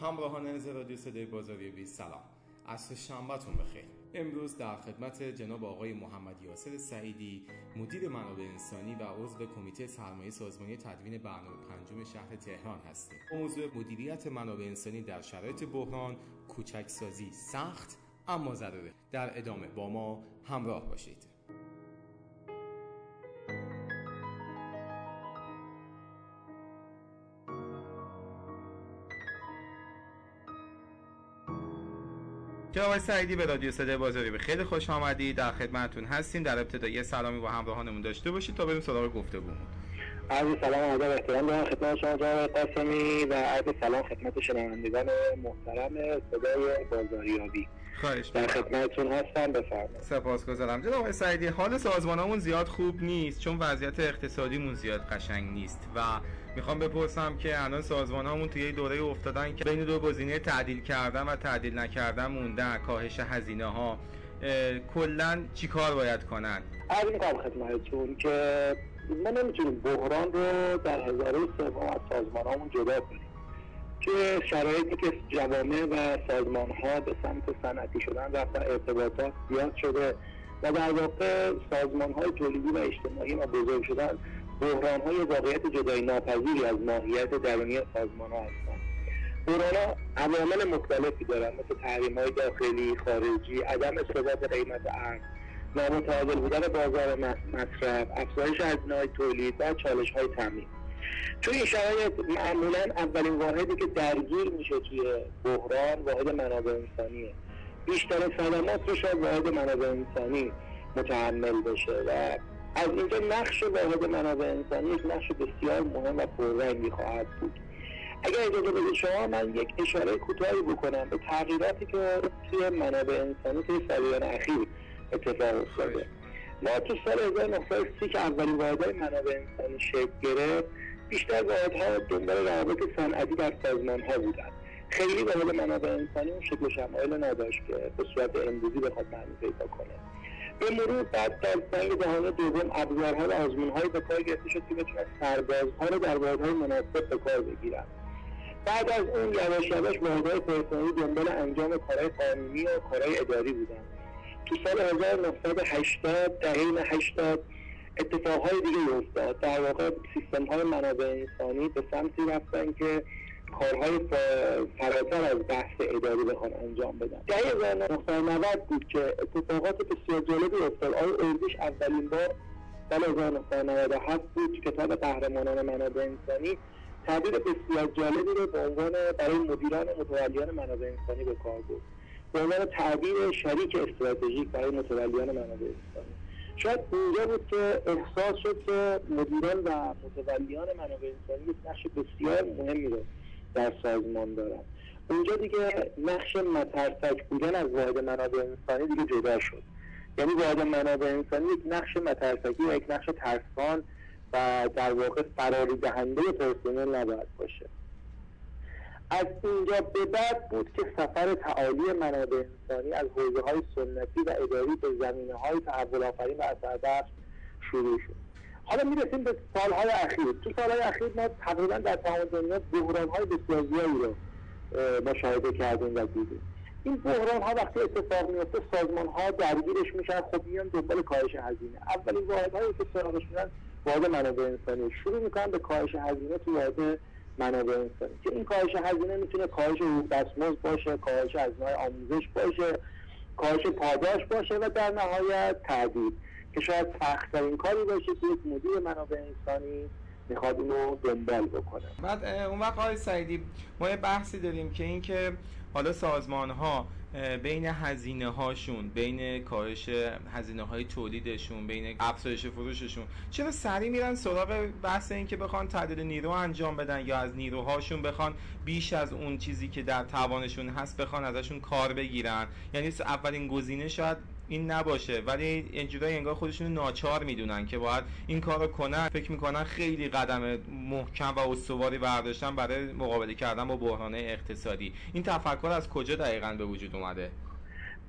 همراهان از رادیو صدای بازاری بی سلام. عصر شنبهتون بخیر. امروز در خدمت جناب آقای محمد یاسر سعیدی مدیر منابع انسانی و عضو کمیته سرمایه سازمانی تدوین برنامه پنجم شهر تهران هستیم. موضوع مدیریت منابع انسانی در شرایط بحران کوچکسازی سخت اما ضروره. در ادامه با ما همراه باشید. جناب سعیدی به رادیو صدای بازاری به خیلی خوش آمدید. در خدمتتون هستیم. در ابتدا یه سلامی با همراهانمون داشته باشید تا بریم سراغ گفتگومون. عرض سلام و ادب احترام دارم خدمت شما جناب قاسمی و عرض سلام خدمت شنوندگان محترم صدای بازاریابی. خواهش در خدمتتون هستم. بفرمایید. سپاسگزارم. جناب آقای سعیدی حال سازمانمون زیاد خوب نیست چون وضعیت اقتصادیمون زیاد قشنگ نیست و می‌خوام بپرسم که الان سازمانمون توی دوره افتادن که بین دو گزینه تعدیل کردن و تعدیل نکردن موندن کاهش هزینه ها کلا چیکار باید کنن؟ عرض می‌کنم خدمتتون که ما نمی‌تونیم بحران رو در هزاره سوم از سازمانهامون جدا کنیم. که شرایطی که جوامع و سازمان ها به سمت صنعتی شدن رفتن ارتباطات زیاد شده و در واقع سازمان های تولیدی و اجتماعی ما بزرگ شدن بحران های واقعیت جدایی ناپذیری از ماهیت درونی سازمان ها هستند. بحران عوامل مختلفی دارن مثل تحریم داخلی خارجی عدم ثبات قیمت ارز نامتعادل بودن بازار مصرف افزایش هزینه های تولید و چالش های تامین توی این شرایط معمولا اولین واحدی که درگیر میشه توی بحران واحد منابع انسانیه. بیشتر صدمات رو شاید واحد منابع انسانی متحمل بشه و از اینجا نقش واحد منابع انسانی یک نقش بسیار مهم و پررنگی خواهد بود. اگر اجازه بدید شما من یک اشاره کوتاهی بکنم به تغییراتی که توی منابع انسانی توی سالیان اخیر اتفاق افتاده. ما تو سال 1930 که اولین واحدهای منابع انسانی شکل گرفت بیشتر واحدها دنبال روابط صنعتی در سازمان ها بودند. خیلی واحد منابع انسانی اون شکل شمایل نداشت که به صورت امروزی بخواد معنی پیدا کنه. مرور بعد در جنگ جهانی دوم ابزارها و آزمونهایی به کار گرفته شد که بتونن سربازها رو در واحدهای مناسب به کار بگیرن. بعد از اون یواش یواش واحدهای پرسنلی دنبال انجام کارهای قانونی و کارهای اداری بودن. تو سال 1980 دهه 80 اتفاقهای دیگه افتاد. در واقع سیستم های منابع انسانی به سمتی رفتن که کارهای فراتر از بحث اداری بخوان انجام بدن. دهه 1990 بود که اتفاقات بسیار جالبی افتاد. آقای اردیش اولین بار سال 1997 بود کتاب قهرمانان منابع انسانی تعبیر بسیار جالبی رو به عنوان برای مدیران متولیان منابع انسانی به کار برد. به عنوان تعبیر شریک استراتژیک برای متولیان منابع انسانی. شاید اونجا بود که احساس شد که مدیران و متولیان منابع انسانی یک نقش بسیار مهمی رو در سازمان دارن اونجا دیگه نقش مترسک بودن از واحد منابع انسانی دیگه جدا شد. یعنی واحد منابع انسانی یک نقش مترسکی و یک نقش ترسان و در واقع فراری دهنده پرسنل نباید باشه. از اینجا به بعد بود که سفر تعالی منابع انسانی از حوزه های سنتی و اداری به زمینه های تحول آفرین و اثربخش شروع شد. حالا می‌رسیم به سالهای اخیر. تو سالهای اخیر ما تقریبا در تمام دنیا بحران های بسیار زیادی رو مشاهده کردیم و دیدیم. این بحران ها وقتی اتفاق میفته سازمان ها درگیرش میشن. خب میان دنبال کاهش هزینه. اولین واحد هایی که سراغش میرن واحد منابع انسانی. شروع می‌کنن به کاهش هزینه تو واحد منابع انسانی. که این کاهش هزینه می‌تونه کاهش حقوق دستمزد باشه کاهش هزینه آموزش باشه کاهش پاداش باشه و در نهایت تعدیل که شاید سختترین کاری باشه که یک مدیر منابع انسانی می‌خواد اینو دنبال بکنه. بعد اون وقت آقای سعیدی ما یه بحثی داریم که اینکه حالا سازمان ها بین هزینه هاشون بین کاهش هزینه های تولیدشون بین افزایش فروششون چرا سریع میرن سراغ بحث این که بخوان تعدیل نیرو انجام بدن یا از نیروهاشون بخوان بیش از اون چیزی که در توانشون هست بخوان ازشون کار بگیرن؟ یعنی اولین گزینه شاید این نباشه. ولی اینجوری انگار خودشون ناچار می‌دونن که باید این کارو کنن. فکر می‌کنن خیلی قدم محکم و استواری برداشتن برای مقابله کردن با بحران اقتصادی. این تفکر از کجا دقیقا به وجود اومده؟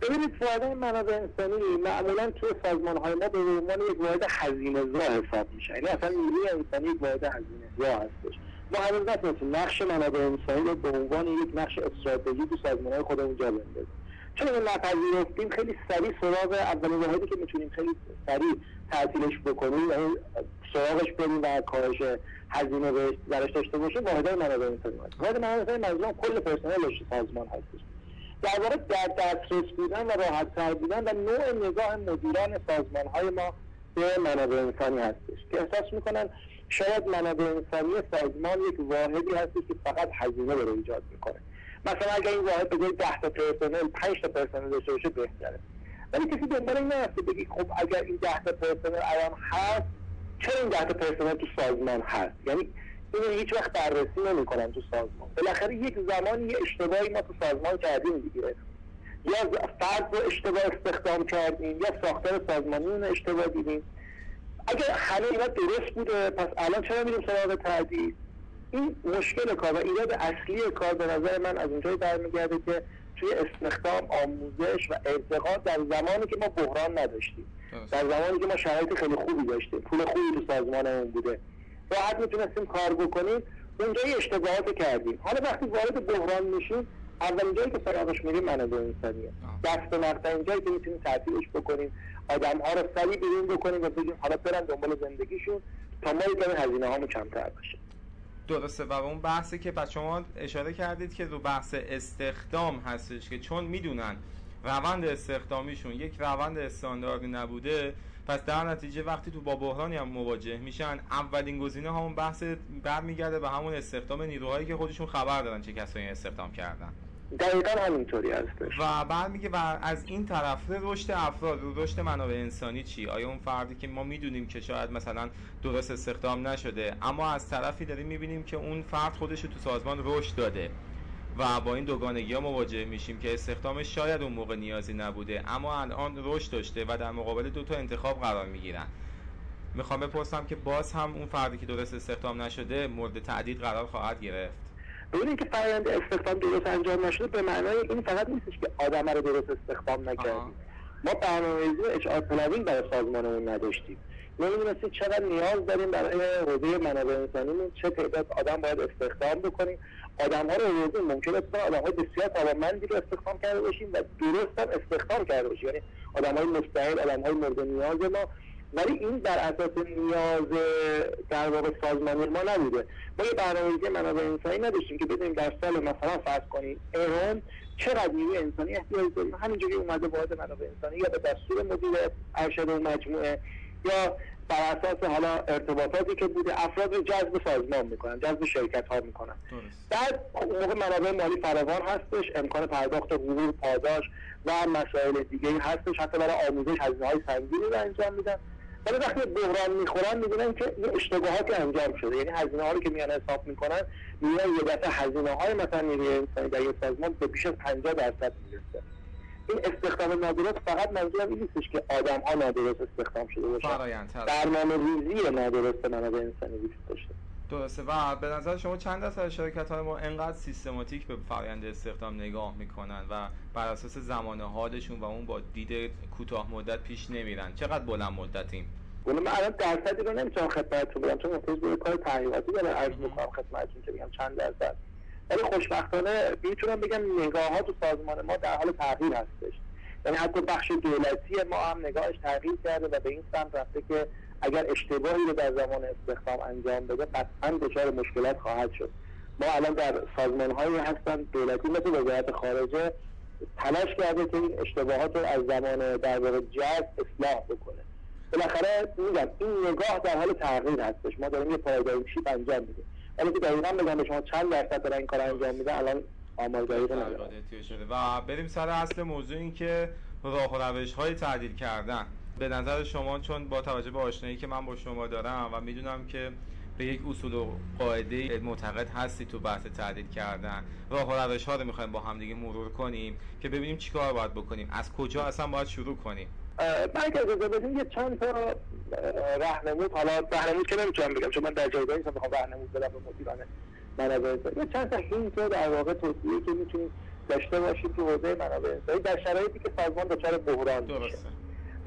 ببینید واحد منابع انسانی معمولا توی سازمان های ما به عنوان یک واحد هزینه زا حساب میشه. یعنی اصلا نیروی انسانی یک واحد هزینه زا هستش. ما هنوز نتونستیم نقش منابع انسانی رو به عنوان یک نقش استراتژی تو سازمان های خودمون جا بندازیم. چون این نپذیرفتیم؟ خیلی سریع سراغ اولین واحدی که می‌تونیم خیلی سریع تعطیلش بکنیم یعنی سراغش بریم و کاهش هزینه برش داشته باشیم واحدهای منابع انسانی واحد منابع انسانی کل پرسنلش سازمان هستش. در واقع در دسترس بودن و راحت تر بودن و نوع نگاه مدیران سازمان های ما به منابع انسانی هستش که احساس می‌کنن شاید منابع انسانی سازمان یک واحدی هستش که فقط هزینه رو ایجاد می‌کنه. مثلا اگر این واحد بگه 10 تا پرسنل 5 تا پرسنل داشته باشه بهتره. ولی کسی دنبال این نرفته بگی خب اگر این 10 تا پرسنل الان هست چرا این 10 تا پرسنل تو سازمان هست؟ یعنی اینو هیچ وقت بررسی نمی‌کنن تو سازمان. بالاخره یک زمانی یه اشتباهی ما تو سازمان کردیم دیگه. یا فرد رو اشتباه استخدام کردیم یا ساختار سازمانی رو اشتباه دیدیم. اگر همه اینا درست بوده پس الان چرا میریم سراغ تعدیل این مشکل کار و ایراد اصلی کار به نظر من از اونجایی برمیگرده که توی استخدام آموزش و ارتقا در زمانی که ما بحران نداشتیم. در زمانی که ما شرایط خیلی خوبی داشتیم. پول خوبی تو سازمانمون بوده. راحت می‌تونستیم کار بکنیم. اونجا اشتباهات کردیم. حالا وقتی وارد بحران میشیم اولین جایی که سراغش میریم منابع انسانیه دست مقطع اینجایی که می‌تونیم تعطیلش بکنیم. آدم ها رو سریع بیرون بکنیم و بگیم حالا برن دنبال زندگیشون تا ما یکمی هزینه هامو کمتر باشه. درسته. و اون بحثی که بچه شما اشاره کردید که رو بحث استخدام هستش که چون می‌دونن روند استخدامیشون یک روند استانداردی نبوده پس در نتیجه وقتی تو با بحرانی هم مواجه میشن اولین گزینه همون بحث برمیگرده به همون استخدام نیروهایی که خودشون خبر دارن چه کسایی استخدام کردن. دقیقا همینطوری هستش. و بعد میگه و از این طرف رشد افراد رشد منابع انسانی چی؟ آیا اون فردی که ما می‌دونیم که شاید مثلا درست استخدام نشده اما از طرفی داریم می‌بینیم که اون فرد خودش تو سازمان رشد داده و با این دوگانگی ها مواجه میشیم که استخدامش شاید اون موقع نیازی نبوده اما الان رشد داشته و در مقابل دو تا انتخاب قرار می‌گیرن. می‌خوام بپرسم که باز هم اون فردی که درست استخدام نشده مورد تعدیل قرار خواهد گرفت. ببینید که فرآیند استخدام درست انجام نشده به معنای این فقط نیستش که آدم رو درست استخدام نکردیم. ما برنامه‌ریزی HR planning برای سازمانمون نداشتیم. نمی‌دونستیم چقدر نیاز داریم برای حوزه منابع انسانیمون چه تعداد آدم باید استخدام بکنیم. آدم ها رو آوردیم ممکنه بتونن آدم های بسیار توانمندی رو استخدام کرده باشیم و درست هم استخدام کرده باشیم. یعنی آدم های مستعد آدم های مورد نیاز ما ولی این بر اساس نیاز در واقع سازمانی ما نبوده. ما یه برنامه‌ریزی منابع انسانی نداشتیم که بدونیم در سال مثلا فرض کنیم ایران چقدر نیروی انسانی احتیاج داریم. همینجوری اومده واحد منابع انسانی یا به دستور مدیر ارشد و مجموعه یا بر اساس حالا ارتباطاتی که بوده افراد رو جذب سازمان می‌کنن جذب شرکت ها می‌کنن بعد موقع منابع مالی فراوان هستش امکان پرداخت حقوق پاداش و مسائل دیگه هستش. حتی برای آموزش هزینه های سنگینی رو انجام میدن. ولی وقتی بحران می‌خورن می‌بینن که یه اشتباهاتی انجام شده. یعنی هزینه ها رو که میان حساب می‌کنن می‌بینن یه دفعه هزینه های مثلا نیروی انسانی در یه سازمان به بیش از 50 درصد می‌رسه. این استخدام نادرست فقط منظورم این نیستش که آدم ها نادرست استخدام شده باشن. برنامه ریزی نادرست منابع انسانی وجود داشته. درسته. و به نظر شما چند درصد شرکت های ما انقدر سیستماتیک به فرآیند استخدام نگاه می‌کنن و بر اساس زمان حالشون و اون با دید کوتاه مدت پیش نمیرن؟ چقدر بلند مدتیم؟ من الان درصدی رو نمی‌تونم خدمتتون بگم چون محتاج به کار تحقیقاتی دارم عرض می‌کنم خدمتتون که بگم چند درصد. ولی خوشبختانه می‌تونم بگم نگاه ها تو سازمان ما در حال تغییر هستش. یعنی حتی بخش دولتی ما هم نگاهش تغییر کرده و به این سمت رفته که اگر اشتباهی رو در زمان استخدام انجام بده قطعا دچار مشکلات خواهد شد. ما الان در سازمان هایی هستن دولتی مثل وزارت خارجه تلاش کرده که این اشتباهات رو از زمان در واقع جذب اصلاح بکنه. بالاخره میگم این نگاه در حال تغییر هستش. ما داریم یه پایداری شیپ انجام میدیم. ولی که دقیقا بگم به شما چند درصد دارن این کار انجام میده الان آمارگاهی رو و بریم سر اصل موضوع این که راه روش های تعدیل کردن. به نظر شما چون با توجه به آشنایی که من با شما دارم و می‌دونم که به یک اصول و قاعده معتقد هستی تو بحث تعدیل کردن راه و روش ها رو می‌خوایم با همدیگه مرور کنیم که ببینیم چیکار باید بکنیم. از کجا اصلا باید شروع کنیم؟ من که اجازه بدیم یه چند تا راهنمود حالا راهنمود که نمی‌تونم بگم چون من در جایگاه نیستم بخوام راهنمود بدم به مدیران منابع. یه چند تا هینت در واقع توصیه که می‌تونیم داشته باشیم تو حوزه منابع. انسانی در شرایطی که سازمان دچار بحران میشه.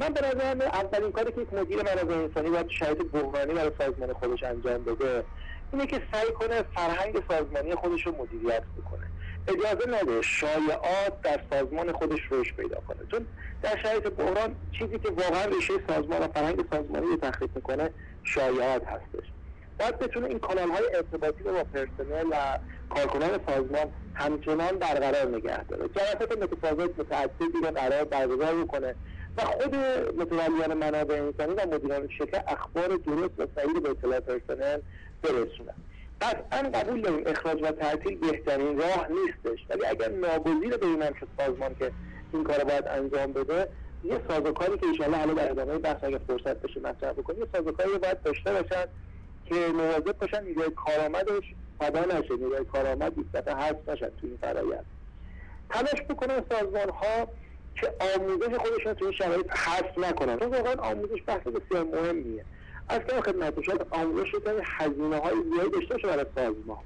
من به نظرم اولین کاری که یک مدیر منابع انسانی باید شرایط بحرانی برای سازمان خودش انجام بده اینه که سعی کنه فرهنگ سازمانی خودش رو مدیریت بکنه. اجازه نده شایعات در سازمان خودش روش پیدا کنه. چون در شرایط بحران چیزی که واقعا ریشه سازمان و فرهنگ سازمانی رو تخریب می‌کنه شایعات هستش. باید بتونه این کانال های ارتباطی رو با پرسنل و کارکنان سازمان همچنان برقرار نگه داره. جلسات متفاوت متعددی رو قرار برگزار بکنه. و خود متولیان منابع انسانی و مدیران شرکت اخبار درست و صحیح به اطلاع پرسنل برسونن. قطعا قبول داریم اخراج و تعطیل بهترین راه نیستش ولی اگر ناگزیر ببینم شد سازمان که این کار باید انجام بده یه سازوکاری که ایشالله حالا در ادامه بحث اگر فرصت بشه مطرح بکنیم یه سازوکاری باید داشته باشن که مواظب باشن نیروی کارآمدش فدا نشه نیروی کارآمد یک حذف نشن تو این فرایند. تلاش بکنن سازمان ها که آموزش خودشون تو این شرایط حذف نکنن چون واقعا آموزش بحث بسیار مهمیه. اصلا خدمت شاید آموزش رو هزینه های زیادی داشته باشه برای سازمان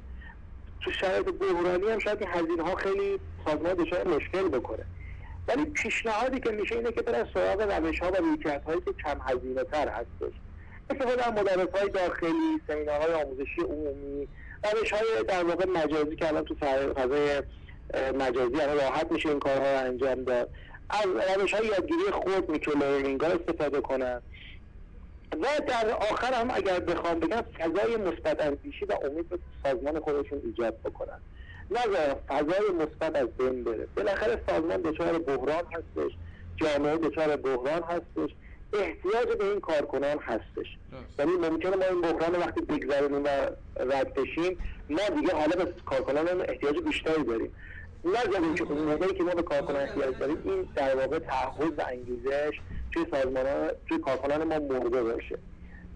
تو شرایط بحرانی هم شاید هزینه ها خیلی سازمان دچار مشکل بکنه. ولی پیشنهادی که میشه اینه که برن سراغ روش ها و رویکرد هایی که کم هزینه تر هستش استفاده از مدرس های داخلی سمینارهای آموزشی عمومی روش های در واقع مجازی که الان تو فضای مجازی همه راحت میشه این کارها رو انجام داد. از روش های یادگیری خود میکرو ها استفاده کنن و در آخر هم اگر بخوام بگم فضای مثبت اندیشی و امید به سازمان خودشون ایجاد بکنن نظر فضای مثبت از بین بره. بالاخره سازمان دچار بحران هستش. جامعه دچار بحران هستش. احتیاج به این کارکنان هستش. یعنی ممکنه ما این بحران وقتی بگذرونیم و رد بشیم ما دیگه حالا به کارکنان احتیاج بیشتری داریم. نذاریم که اون موقعی که ما به کارکنان احتیاج داریم این در واقع تعهد و انگیزش توی سازمان توی کارکنان ما مرده باشه.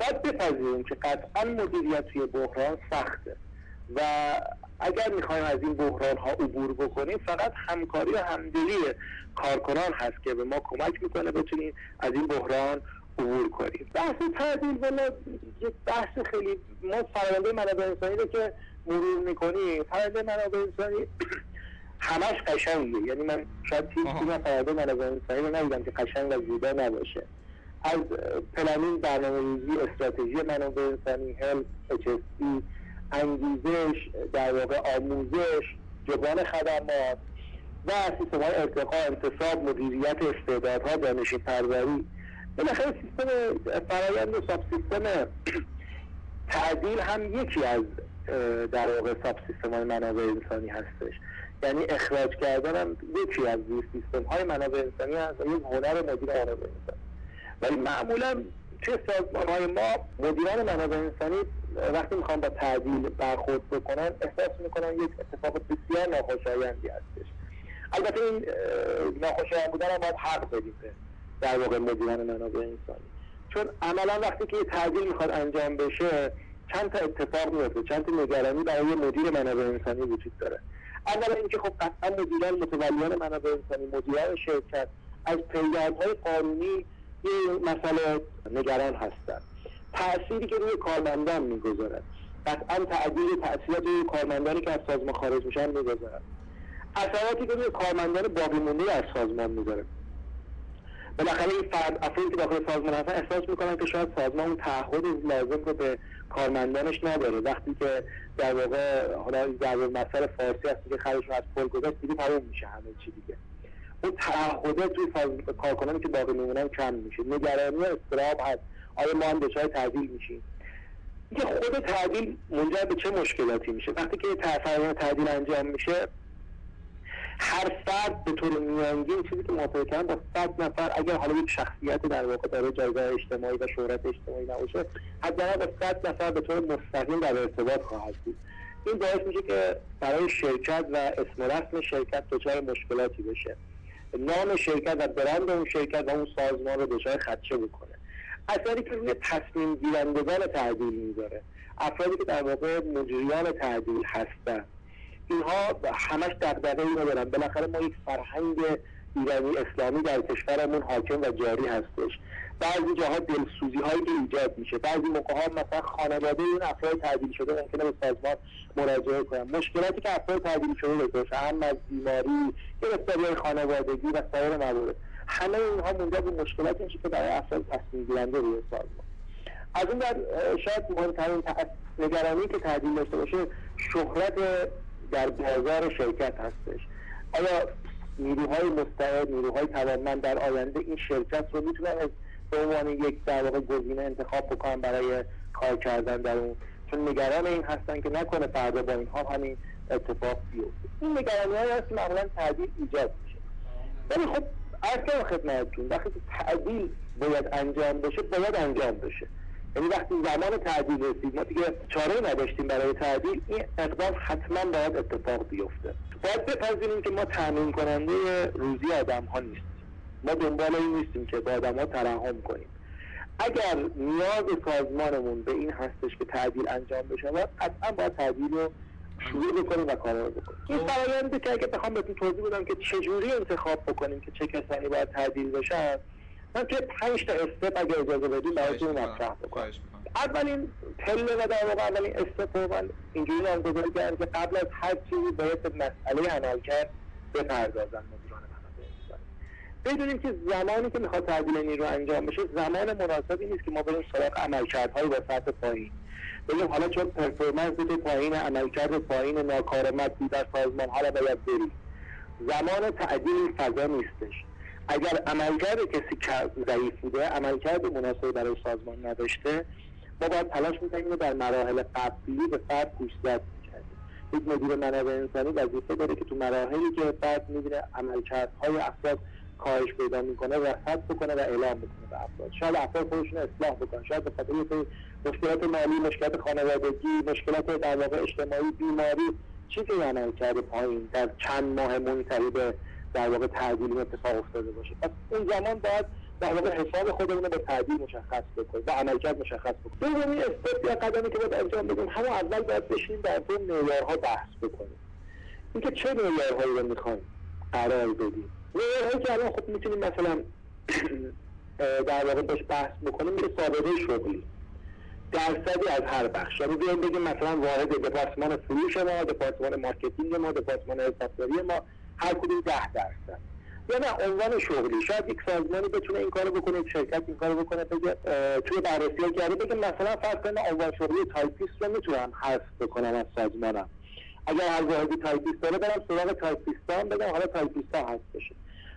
باید بپذیریم که قطعا مدیریت توی بحران سخته. و اگر می‌خوایم از این بحران ها عبور بکنیم فقط همکاری و همدلی کارکنان هست که به ما کمک می‌کنه بتونیم از این بحران عبور کنیم. بحث تعدیل والا یک بحث خیلی ما فرآیند منابع انسانی که مرور می‌کنیم فرآیند منابع انسانی همش قشنگه. یعنی من شاید تیم تیم فرآیند منابع انسانی رو ندیدم که قشنگ و زیبا نباشه. از planning برنامه‌ریزی استراتژی منابع انسانی هل اچ انگیزش در واقع آموزش جبران خدمات و سیستم های ارتقا انتصاب مدیریت استعدادها دانشی پروری. بالاخره سیستم فرایند ساب سیستم تعدیل هم یکی از در واقع ساب سیستم های منابع انسانی هستش. یعنی اخراج کردن هم یکی از سیستم های منابع انسانی هست یک هنر مدیر انسانی. ولی معمولا توی سازمان های ما مدیران منابع انسانی وقتی می‌خوان با تعدیل برخورد بکنن احساس می‌کنن یک اتفاق بسیار ناخوشایندی هستش. البته این ناخوشایند بودن هم باید حق بدیم در واقع مدیران منابع انسانی. چون عملا وقتی که یه تعدیل می‌خواد انجام بشه چند تا اتفاق میفته چند تا نگرانی برای مدیر منابع انسانی وجود داره. اولا اینکه خب قطعا مدیران متولیان منابع انسانی مدیران شرکت از پیگردهای قانونی یه مسئله نگران هستند. تأثیری که روی کارمندان می‌گذارد. قطعا تعدیل تأثیرات روی کارمندانی که از سازمان خارج میشن می‌گذارد. اثراتی که روی کارمندان باقی مونده از سازمان می‌ذاره بالاخره این فرد افرادی که داخل سازمان هستن احساس می‌کنن که شاید سازمان اون تعهد لازم رو به کارمندانش نداره. وقتی که در واقع حالا در مسئله فارسی هست که خرج از پل گذاشت دیگه تموم میشه همه چی دیگه. اون تعهده توی کارکنانی که باقی میمونن کم میشه. نگرانی استراب هست. آیا ما هم دچار تعدیل میشیم؟ اینکه خود تعدیل منجر به چه مشکلاتی میشه؟ وقتی که تعدیل انجام میشه هر فرد به طور میانگین چیزی که موافقه کردن با صد نفر اگر حالا یک شخصیت در واقع داره جایگاه اجتماعی و شهرت اجتماعی نباشه حداقل با صد نفر به طور مستقیم در ارتباط خواهد بود. این باعث میشه که برای شرکت و اسم رسم شرکت دچار مشکلاتی بشه. نام شرکت و برند اون شرکت و اون سازمان رو دچار خدشه بکنه. اثری که روی تصمیم گیرندگان تعدیل می‌ذاره. افرادی که در واقع مجریان تعدیل هستن. اینها همش دغدغه اینو دارن. بالاخره ما یک فرهنگ ایرانی اسلامی در کشورمون حاکم و جاری هستش. بعضی جاها دلسوزی هایی که ایجاد میشه. بعضی موقع ها مثلا خانواده این افراد تعدیل شده ممکنه به سازمان مراجعه کنن. مشکلاتی که افراد تعدیل شده داشته هم از بیماری گرفتاری خانوادگی و سایر موارد. همه اینها منجر به مشکلاتی میشه که برای افراد تصمیم گیرنده روی سازمان. از اون در شاید مهمترین نگرانی که تعدیل داشته باشه شهرت در بازار شرکت هستش. آیا نیروهای مستعد نیروهای توانمند در آینده این شرکت رو می‌تونن به عنوان یک در واقع گزینه انتخاب بکنن برای کار کردن در اون؟ چون نگران این هستن که نکنه فردا با اینها همین اتفاق بیفته. این نگرانی های هست معمولا تعدیل ایجاد میشه. ولی خب اصلا خدمتتون وقتی تعدیل باید انجام بشه باید انجام بشه. یعنی وقتی زمان تعدیل رسید ما دیگه چاره نداشتیم برای تعدیل این اقدام حتما باید اتفاق بیفته. باید بپذیریم که ما تامین کننده روزی آدم ها نیستیم. ما دنبال این نیستیم که با آدم ها ترحم کنیم. اگر نیاز سازمانمون به این هستش که تعدیل انجام بشه قطعا باید تعدیل رو شروع بکنیم و کار رو بکنیم. این فرآیندی که اگه بخوام بهتون توضیح بدم که چجوری انتخاب بکنیم که چه کسانی باید تعدیل بشن من که پنج تا استپ اگه اجازه بدیم براتون مطرح بکنم. اولین پله و در واقع اولین استپ رو من اینجوری نامگذاری کردم که قبل از هر چیزی باید به مسئله عمل کرد بپردازن مدیران بدونیم که زمانی که می‌خواد تعدیل نیرو انجام بشه زمان مناسبی نیست که ما بریم سراغ عملکردهایی با سطح پایین. بگیم حالا چون پرفورمنس تو پایین عملکرد پایین ناکارآمد در سازمان حالا باید بریم. زمان تعدیل فضا نیستش. اگر عملکرد کسی ضعیف بوده عملکرد مناسب برای سازمان نداشته ما باید تلاش می‌کنیم در مراحل قبلی به فرد گوشزد می‌کردیم یک مدیر منابع انسانی وظیفه داره که تو مراحلی که فرد می‌بینه عملکردهای افراد کاهش پیدا می‌کنه رصد بکنه و اعلام بکنه به افراد. شاید افراد خودشون اصلاح بکنن. شاید به خاطر مشکلات مالی مشکلات خانوادگی مشکلات در واقع اجتماعی بیماری چیزی عمل کرده پایین در چند ماه منتهی به در واقع تعدیل اتفاق افتاده باشه. پس اون زمان باید در واقع حساب خودمون به تعدیل مشخص بکنیم و عملکرد مشخص بکنیم. دومی استپ یا قدمی که باید انجام بدیم همون اول باید بشینیم در مورد معیارها بحث بکنیم. اینکه چه معیارهایی رو می‌خوایم قرار بدیم. معیارهایی که الان خب می‌تونیم مثلا در واقع بهش بحث بکنیم میره سابقه شغلی. درصدی از هر بخش. یعنی بیایم بگیم مثلا واحد دپارتمان فروش ما دپارتمان marketing ما دپارتمان حسابداری ما. هر کدوم ده درصد. یا نه عنوان شغلی. شاید یک سازمانی بتونه این کارو بکنه یک شرکت این کارو بکنه بگه توی بررسی کرده بگه مثلا فرض کنیم عنوان شغلی تایپیست رو می‌تونم حذف بکنم از سازمانم. اگر هر واحدی تایپیست داره برم سراغ تایپیستان بگم حالا تایپیستا هست بشه.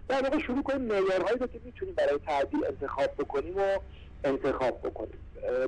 در واقع شروع کنیم معیارهایی رو که می‌تونیم برای تعدیل انتخاب بکنیم و انتخاب بکنیم.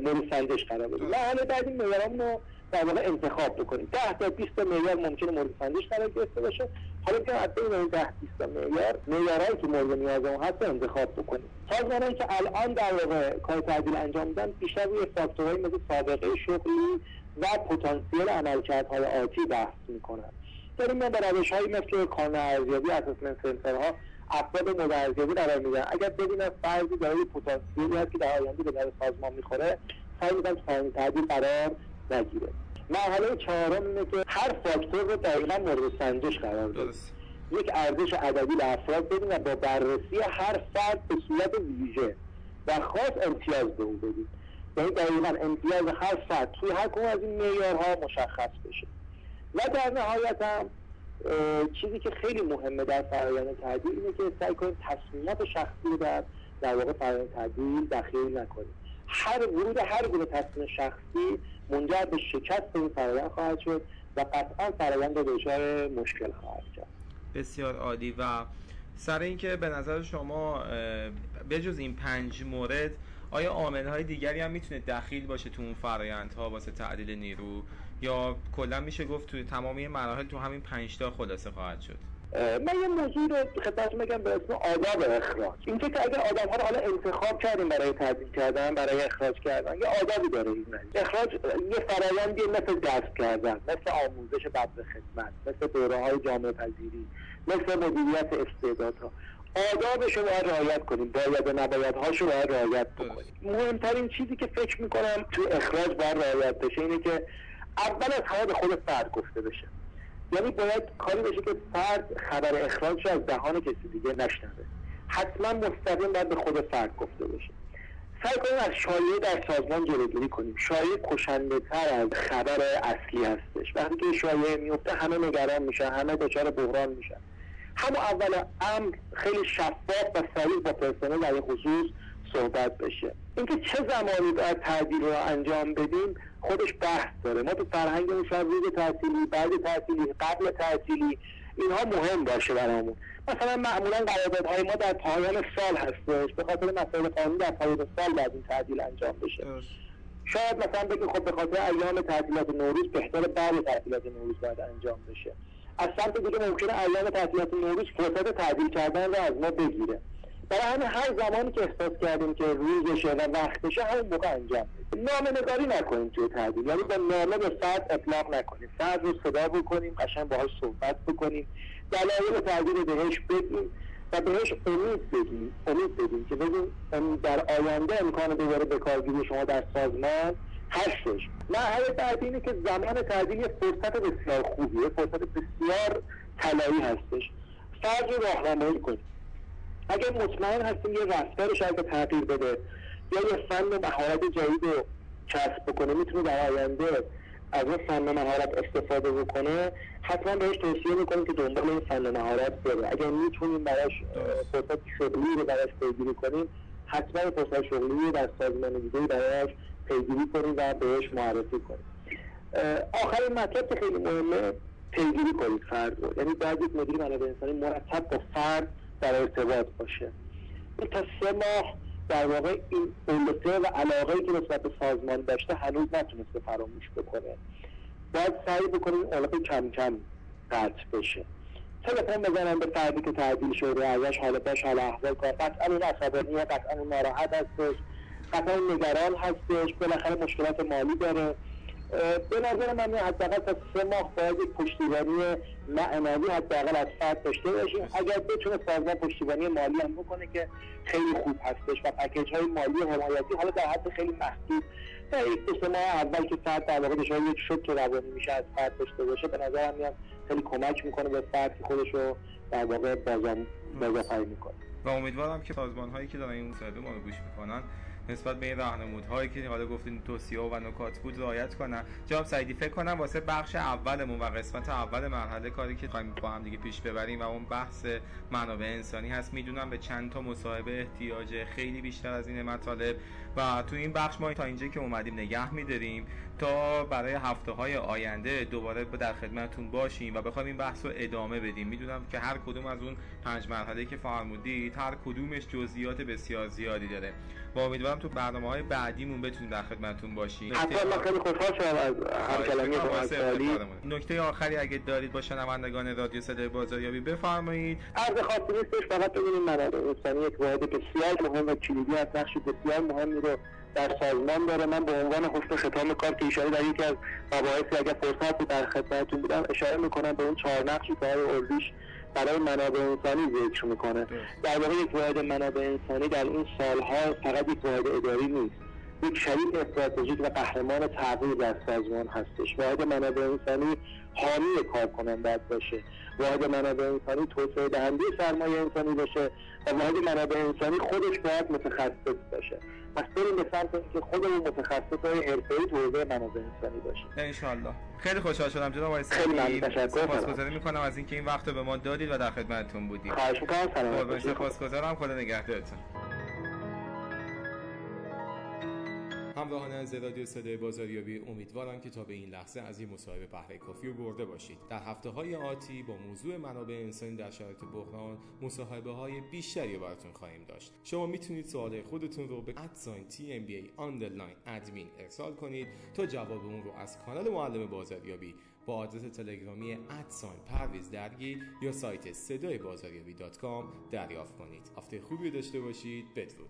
مورد سنجش قرار بدیم. و حالا بعد این معیارامون رو در واقع انتخاب بکنیم. 10 تا 20 تا معیار ممکنه مورد سنجش قرار گرفته باشه. حالا که بین این 10 20 تا معیار معیارهایی که مورد نیاز اون هست انتخاب بکنیم. سازمانهایی که الان در واقع کار تعدیل انجام میدن بیشتر روی فاکتورهایی مثل سابقه شغلی و پتانسیل عملکردهای آتی بحث می‌کنن. داریم ما به روشهایی مثل کانون ارزیابی اسسمنت سنترها افراد مورد ارزیابی قرار میدن. اگر ببینن فرضی دارای پتانسیلی هست که در آینده به در سازمان می‌خوره سعی می‌کنن تعدیل قرار نگیره. مرحله چهارم اینه که هر فاکتور رو دقیقا مورد سنجش قرار بده. یک ارزش عددی به افراد بدیم و با بررسی هر فرد به صورت ویژه و خاص امتیاز به اون بدیم. یعنی دقیقا امتیاز هر فرد توی هر کدوم از این معیارها مشخص بشه. و در نهایت هم چیزی که خیلی مهمه در فرآیند تعدیل اینه که سعی کنیم تصمیمات شخصی رو در در واقع فرآیند تعدیل دخیل نکنیم. هر ورود هر گونه تصمیم شخصی منجر به شکست این فرایند خواهد شد و قطعا فرایند دچار مشکل خواهد کرد بسیار عالی. و سر اینکه به نظر شما بجز این پنج مورد آیا عامل های دیگری هم می‌تونه دخیل باشه تو اون فرایندها واسه تعدیل نیرو؟ یا کلا میشه گفت توی تمامی مراحل تو همین پنج تا خلاصه خواهد شد؟ من یه موضوع رو خدمت میگم به اسم آداب اخراج. اینکه که اگر آدم ها رو حالا انتخاب کردیم برای تعدیل کردن برای اخراج کردن یه آدابی داره این اخراج یه فرایندی مثل دست کردن مثل آموزش بعد خدمت مثل دوره های جامعه پذیری مثل مدیریت استعدادها. آدابش رو باید رعایت کنیم. باید و نباید هاشو باید رعایت بکنیم. مهمترین چیزی که فکر می‌کنم تو اخراج باید رعایت بشه اینه که اول از همه به خود فرد گفته بشه. یعنی باید کاری بشه که فرد خبر اخراج از دهان کسی دیگه نشنوه. حتما مستقیم باید به خود فرد گفته بشه سعی کنیم از شایعه در سازمان جلوگیری کنیم. شایعه کشنده تر از خبر اصلی هستش. وقتی که شایعه میفته همه نگران میشن همه دچار بحران میشن. همون اول امر خیلی شفاف و صریح با پرسنل در خصوص صحبت بشه. اینکه چه زمانی باید تعدیل رو انجام بدیم خودش بحث داره. ما تو فرهنگمون شاید روز تعطیلی بعد تعطیلی قبل تعطیلی اینها مهم باشه برامون. مثلا معمولا قراردادهای ما در پایان سال هستش. به خاطر مسائل قانونی در پایان سال باید این تعدیل انجام بشه. شاید مثلا بگیم خب به خاطر ایام تعطیلات نوروز بهتر بعد تعطیلات نوروز باید انجام بشه. از سمت دیگه ممکنه ایام تعطیلات نوروز فرصت تعدیل کردن رو از ما بگیره. برای همین هر زمانی که احساس کردیم که روزشه و وقتشه همون موقع انجام نامه نگاری نکنیم توی تعدیل یعنی به نامه به فرد اطلاق نکنیم. فرد رو صدا بکنیم قشنگ باهاش صحبت بکنیم. دلایل تعدیل بهش بگیم و بهش امید بدیم. امید بدیم که بگیم در آینده امکان دوباره به کارگیری شما در سازمان هستش. مرحله بعدی اینه که زمان تعدیل یه فرصت بسیار خوبیه. فرصت بسیار طلایی هستش. فرد رو راهنمایی کنیم. اگر مطمئن هستیم یه رفتارش اگه تغییر بده. یا یه فن و مهارت جدید رو کسب بکنه می‌تونه در آینده از اون فن و مهارت استفاده بکنه. حتما بهش توصیه می‌کنیم که دنبال این فن و مهارت بره. اگر می‌تونیم براش فرصت شغلی رو براش پیگیری کنیم حتما فرصت شغلی در سازمان دیگه براش پیگیری کنیم و بهش معرفی کنیم. آخرین مطلب که خیلی مهمه پیگیری کنید فرد رو. یعنی باید یک مدیر منابع انسانی مرتب با فرد در ارتباط باشه. این تا سه ماه در واقع این اولوته و علاقه که نسبت به سازمان داشته هنوز نتونسته فراموش بکنه. باید سعی بکنیم این علاقه کم کم قطع بشه. تلفن بزنم به فردی که تعدیل شده ازش حال باش حال احوال کار. قطعا این عصبانیه قطعا این ناراحت هستش قطعا نگران هستش. بالاخره مشکلات مالی داره. به نظر من حداقل تا سه ماه باید یک پشتیبانی معنوی حداقل از فرد داشته باشیم. اگر بتونه سازمان پشتیبانی مالی هم بکنه که خیلی خوب هستش و پکیج های مالی حمایتی حالا در حد خیلی محدود. تا یک دو سه ماه اول که فرد در واقع دچار یک شوک روانی میشه از فرد داشته باشه به نظر میاد خیلی کمک می‌کنه به فرد که خودش رو در واقع بازم بازآفرینی می‌کنه. و امیدوارم که سازمان هایی که دارن این مصاحبه ما رو گوش می‌کنن نسبت به این راهنمودهایی که حالا گفتین توصیه و نکات بود رعایت کنن. جناب سعیدی فکر کنم واسه بخش اولمون و قسمت اول مرحله کاری که خواهیم با هم دیگه پیش ببریم و اون بحث منابع انسانی هست می‌دونم به چند تا مصاحبه احتیاج خیلی بیشتر از این مطالب. و تو این بخش ما تا اینجا که اومدیم نگه میداریم. تا برای هفته های آینده دوباره در خدمتتون باشیم و بخوایم این بحث رو ادامه بدیم. می‌دونم که هر کدوم از اون پنج مرحله که فرمودید هر کدومش جزئیات بسیار زیادی داره. با امیدوارم تو برنامه های بعدیمون بتونیم در خدمتتون باشیم. خیلی خوشحال شدم از همکلامی نکته آخری اگه دارید با شنوندگان رادیو صدای بازاریابی بفرمایید. عرض خاصی نیستش فقط ببینید انسانی یک واحد بسیار مهم و کلیدی از نقش بسیار مهمی رو در سازمان داره. من به عنوان حسن ختام کار که اشاره در یکی از مباحثی اگر فرصت بود در خدمتتون بودم اشاره می‌کنم به اون چهار نقشی که آقای اردیش برای منابع انسانی ذکر می‌کنه. در واقع یک واحد منابع انسانی در این سالها فقط یک واحد اداری نیست. یک شریک استراتژیک و قهرمان تغییر در سازمان هستش. واحد منابع انسانی حامی کار کنن باید باشه. واحد منابع انسانی توسعه دهنده سرمایه انسانی باشه. و واحد منابع انسانی خودش باید متخصص باشه. پس بریم به سمت اینکه خودمون متخصص های حرفه‌ای تو حوزه منابع انسانی باشیم. انشالله خیلی خوشحال شدم جناب آقای خیلی ممنون. تشکر سپاسگزاری می‌کنم. از اینکه این وقت رو به ما دادید و در خدمتتون بودیم. خواهش می‌کنم. سلامت باشید سپاسگزارم. خدا نگهدارتون. همراهان از رادیو صدای بازاریابی امیدوارم که تا به این لحظه از این مصاحبه بهره کافی رو برده باشید. در هفته های آتی با موضوع منابع انسانی در شرایط بحران مصاحبه های بیشتری براتون خواهیم داشت. شما می‌تونید سوال خودتون رو به ادساین تی ام بی ادمین ارسال کنید تا جواب اون رو از کانال معلم بازاریابی با آدرس تلگرامی ادساین پرویز درگی یا سایت صدای بازاریابی دات کام دریافت کنید. هفته خوبی داشته باشید. بدرود.